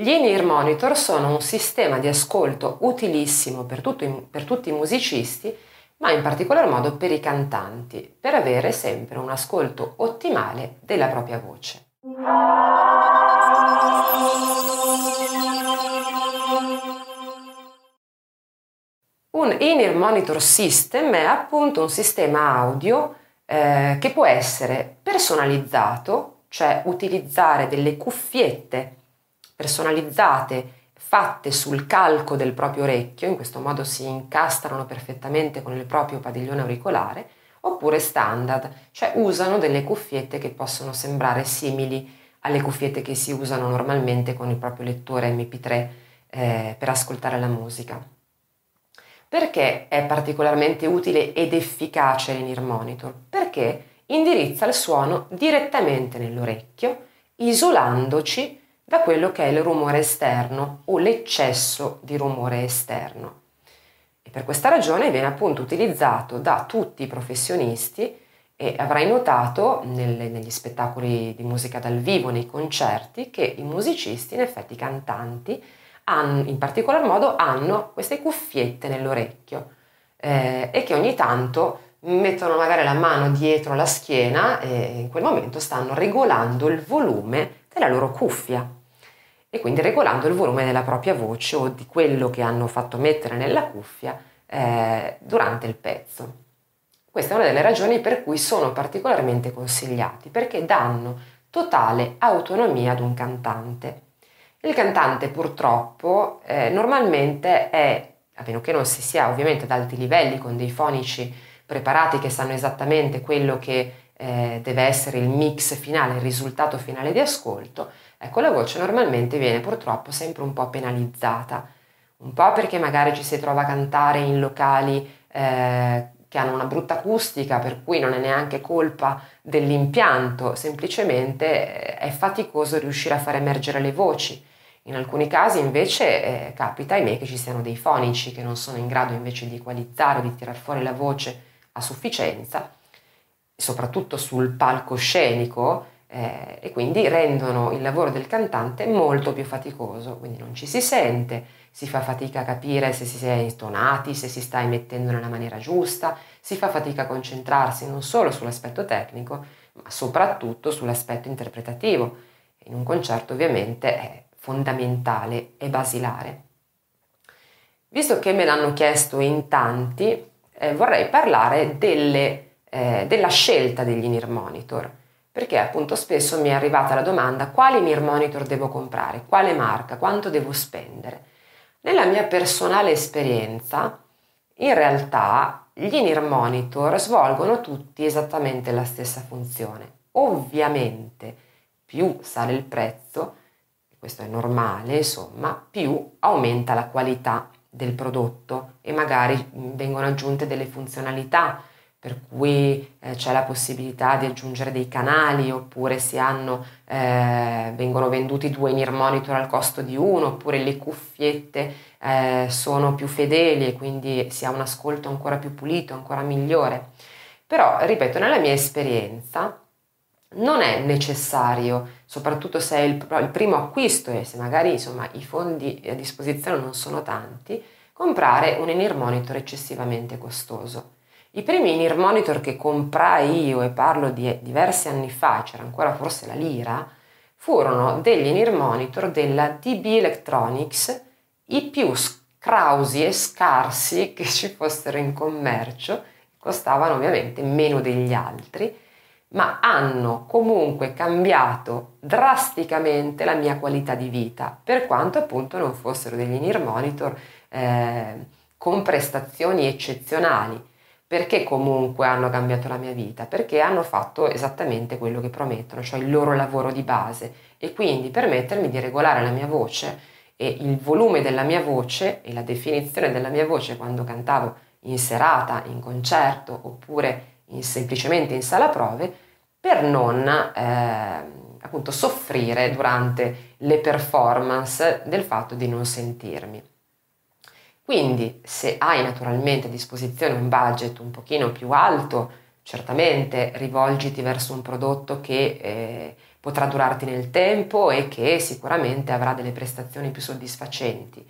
Gli in-ear monitor sono un sistema di ascolto utilissimo per, tutto, per tutti i musicisti, ma in particolar modo per i cantanti, per avere sempre un ascolto ottimale della propria voce. Un in-ear monitor system è appunto un sistema audio eh, che può essere personalizzato, cioè utilizzare delle cuffiette personalizzate fatte sul calco del proprio orecchio, in questo modo si incastrano perfettamente con il proprio padiglione auricolare, oppure standard, cioè usano delle cuffiette che possono sembrare simili alle cuffiette che si usano normalmente con il proprio lettore MP3 eh, per ascoltare la musica. Perché è particolarmente utile ed efficace l'in-ear monitor? Perché indirizza il suono direttamente nell'orecchio, isolandoci da quello che è il rumore esterno o l'eccesso di rumore esterno. E per questa ragione viene appunto utilizzato da tutti i professionisti e avrai notato nelle, negli spettacoli di musica dal vivo, nei concerti, che i musicisti, in effetti i cantanti, hanno, in particolar modo hanno queste cuffiette nell'orecchio eh, e che ogni tanto mettono magari la mano dietro la schiena e in quel momento stanno regolando il volume della loro cuffia e quindi regolando il volume della propria voce o di quello che hanno fatto mettere nella cuffia eh, durante il pezzo. Questa è una delle ragioni per cui sono particolarmente consigliati, perché danno totale autonomia ad un cantante. Il cantante purtroppo eh, normalmente è, a meno che non si sia ovviamente ad alti livelli con dei fonici preparati che sanno esattamente quello che eh, deve essere il mix finale, il risultato finale di ascolto, ecco la voce normalmente viene purtroppo sempre un po' penalizzata, un po' perché magari ci si trova a cantare in locali eh, che hanno una brutta acustica, per cui non è neanche colpa dell'impianto, semplicemente eh, è faticoso riuscire a far emergere le voci. In alcuni casi invece eh, capita, ahimè, che ci siano dei fonici che non sono in grado invece di equalizzare o di tirar fuori la voce a sufficienza soprattutto sul palcoscenico, eh, e quindi rendono il lavoro del cantante molto più faticoso, quindi non ci si sente, si fa fatica a capire se si è intonati, se si sta emettendo nella maniera giusta, si fa fatica a concentrarsi non solo sull'aspetto tecnico, ma soprattutto sull'aspetto interpretativo. In un concerto ovviamente è fondamentale e basilare. Visto che me l'hanno chiesto in tanti, eh, vorrei parlare delle eh, della scelta degli in-ear monitor, perché appunto spesso mi è arrivata la domanda quale in-ear monitor devo comprare, quale marca, quanto devo spendere. Nella mia personale esperienza, in realtà gli in-ear monitor svolgono tutti esattamente la stessa funzione. Ovviamente più sale il prezzo, questo è normale, insomma, più aumenta la qualità del prodotto e magari vengono aggiunte delle funzionalità per cui eh, c'è la possibilità di aggiungere dei canali oppure hanno, eh, vengono venduti due in-ear monitor al costo di uno oppure le cuffiette eh, sono più fedeli e quindi si ha un ascolto ancora più pulito, ancora migliore. Però, ripeto, nella mia esperienza non è necessario, soprattutto se è il, il primo acquisto e se magari insomma, i fondi a disposizione non sono tanti, comprare un in-ear monitor eccessivamente costoso i primi in-ear monitor che comprai io, e parlo di diversi anni fa, c'era ancora forse la lira, furono degli in-ear monitor della DB Electronics, i più scrausi e scarsi che ci fossero in commercio, costavano ovviamente meno degli altri, ma hanno comunque cambiato drasticamente la mia qualità di vita, per quanto appunto non fossero degli in-ear monitor eh, con prestazioni eccezionali perché comunque hanno cambiato la mia vita? Perché hanno fatto esattamente quello che promettono, cioè il loro lavoro di base e quindi permettermi di regolare la mia voce e il volume della mia voce e la definizione della mia voce quando cantavo in serata, in concerto oppure in, semplicemente in sala prove per non eh, appunto soffrire durante le performance del fatto di non sentirmi. Quindi se hai naturalmente a disposizione un budget un pochino più alto, certamente rivolgiti verso un prodotto che eh, potrà durarti nel tempo e che sicuramente avrà delle prestazioni più soddisfacenti.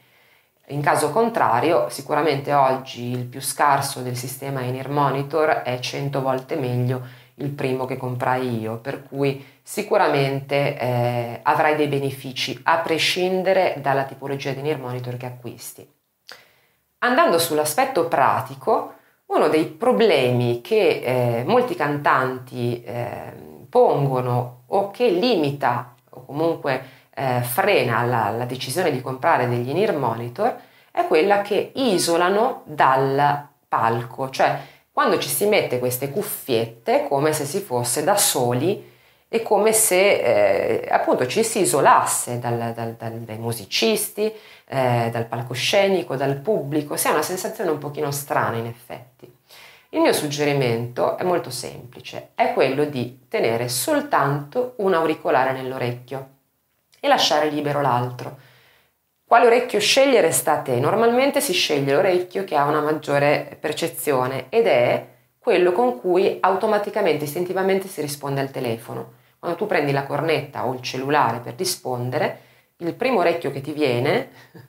In caso contrario, sicuramente oggi il più scarso del sistema in-ear monitor è 100 volte meglio il primo che comprai io, per cui sicuramente eh, avrai dei benefici a prescindere dalla tipologia di in-ear monitor che acquisti. Andando sull'aspetto pratico, uno dei problemi che eh, molti cantanti eh, pongono o che limita o comunque eh, frena la, la, decisione di comprare degli in-ear monitor è quella che isolano dal palco, cioè quando ci si mette queste cuffiette come se si fosse da soli e come se eh, appunto ci si isolasse dal, dal, dal, dai musicisti, eh, dal palcoscenico, dal pubblico, si ha una sensazione un pochino strana in effetti. Il mio suggerimento è molto semplice, è quello di tenere soltanto un auricolare nell'orecchio e lasciare libero l'altro. Quale orecchio scegliere sta a te? Normalmente si sceglie l'orecchio che ha una maggiore percezione ed è quello con cui automaticamente, istintivamente si risponde al telefono. Quando tu prendi la cornetta o il cellulare per rispondere, il primo orecchio che ti viene, a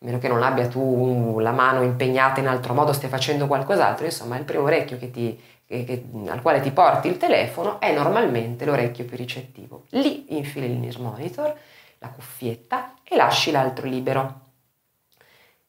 meno che non abbia tu la mano impegnata in altro modo, stia facendo qualcos'altro, insomma il primo orecchio che ti, che, che, al quale ti porti il telefono è normalmente l'orecchio più ricettivo. Lì infili il near monitor, la cuffietta e lasci l'altro libero.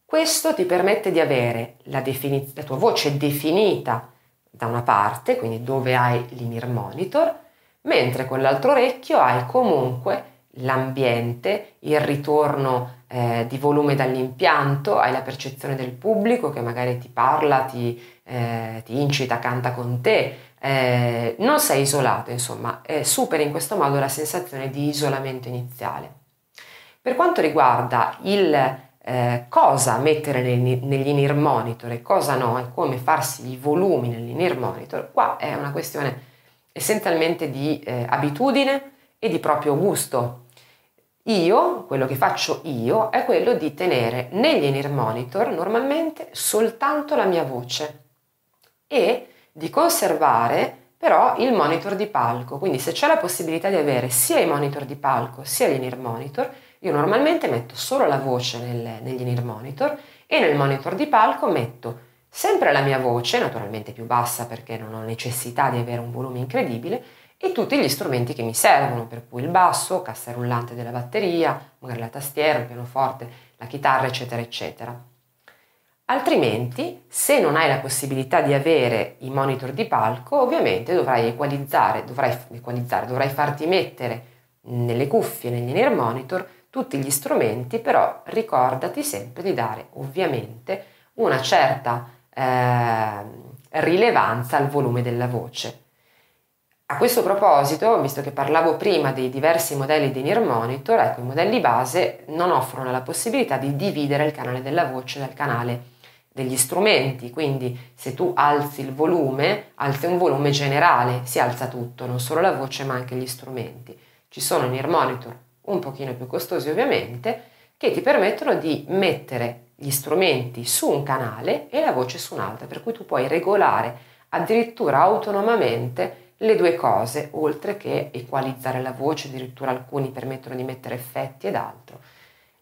Questo ti permette di avere la, defini- la tua voce definita da una parte, quindi dove hai l'in-ear monitor, mentre con l'altro orecchio hai comunque l'ambiente, il ritorno eh, di volume dall'impianto, hai la percezione del pubblico che magari ti parla, ti, eh, ti incita, canta con te, eh, non sei isolato, insomma, superi in questo modo la sensazione di isolamento iniziale. Per quanto riguarda il eh, cosa mettere negli, in-ear monitor e cosa no, e come farsi i volumi negli in-ear monitor, qua è una questione essenzialmente di eh, abitudine e di proprio gusto. Io, quello che faccio io, è quello di tenere negli in-ear monitor normalmente soltanto la mia voce e di conservare però il monitor di palco. Quindi se c'è la possibilità di avere sia i monitor di palco sia gli in-ear monitor, io normalmente metto solo la voce nel, negli in-ear monitor e nel monitor di palco metto sempre la mia voce, naturalmente più bassa perché non ho necessità di avere un volume incredibile, e tutti gli strumenti che mi servono, per cui il basso, cassa rullante della batteria, magari la tastiera, il pianoforte, la chitarra, eccetera, eccetera. Altrimenti, se non hai la possibilità di avere i monitor di palco, ovviamente dovrai equalizzare, dovrai, equalizzare, dovrai farti mettere nelle cuffie, negli in-ear monitor, tutti gli strumenti, però ricordati sempre di dare ovviamente una certa eh, rilevanza al volume della voce. A questo proposito, visto che parlavo prima dei diversi modelli di Near Monitor, ecco, i modelli base non offrono la possibilità di dividere il canale della voce dal canale degli strumenti, quindi se tu alzi il volume, alzi un volume generale, si alza tutto, non solo la voce ma anche gli strumenti. Ci sono Near Monitor un pochino più costosi ovviamente, che ti permettono di mettere gli strumenti su un canale e la voce su un altro, per cui tu puoi regolare addirittura autonomamente le due cose, oltre che equalizzare la voce, addirittura alcuni permettono di mettere effetti ed altro.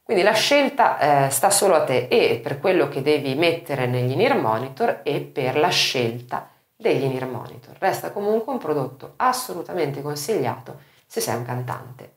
Quindi la scelta eh, sta solo a te e per quello che devi mettere negli in-ear monitor e per la scelta degli in-ear monitor. Resta comunque un prodotto assolutamente consigliato se sei un cantante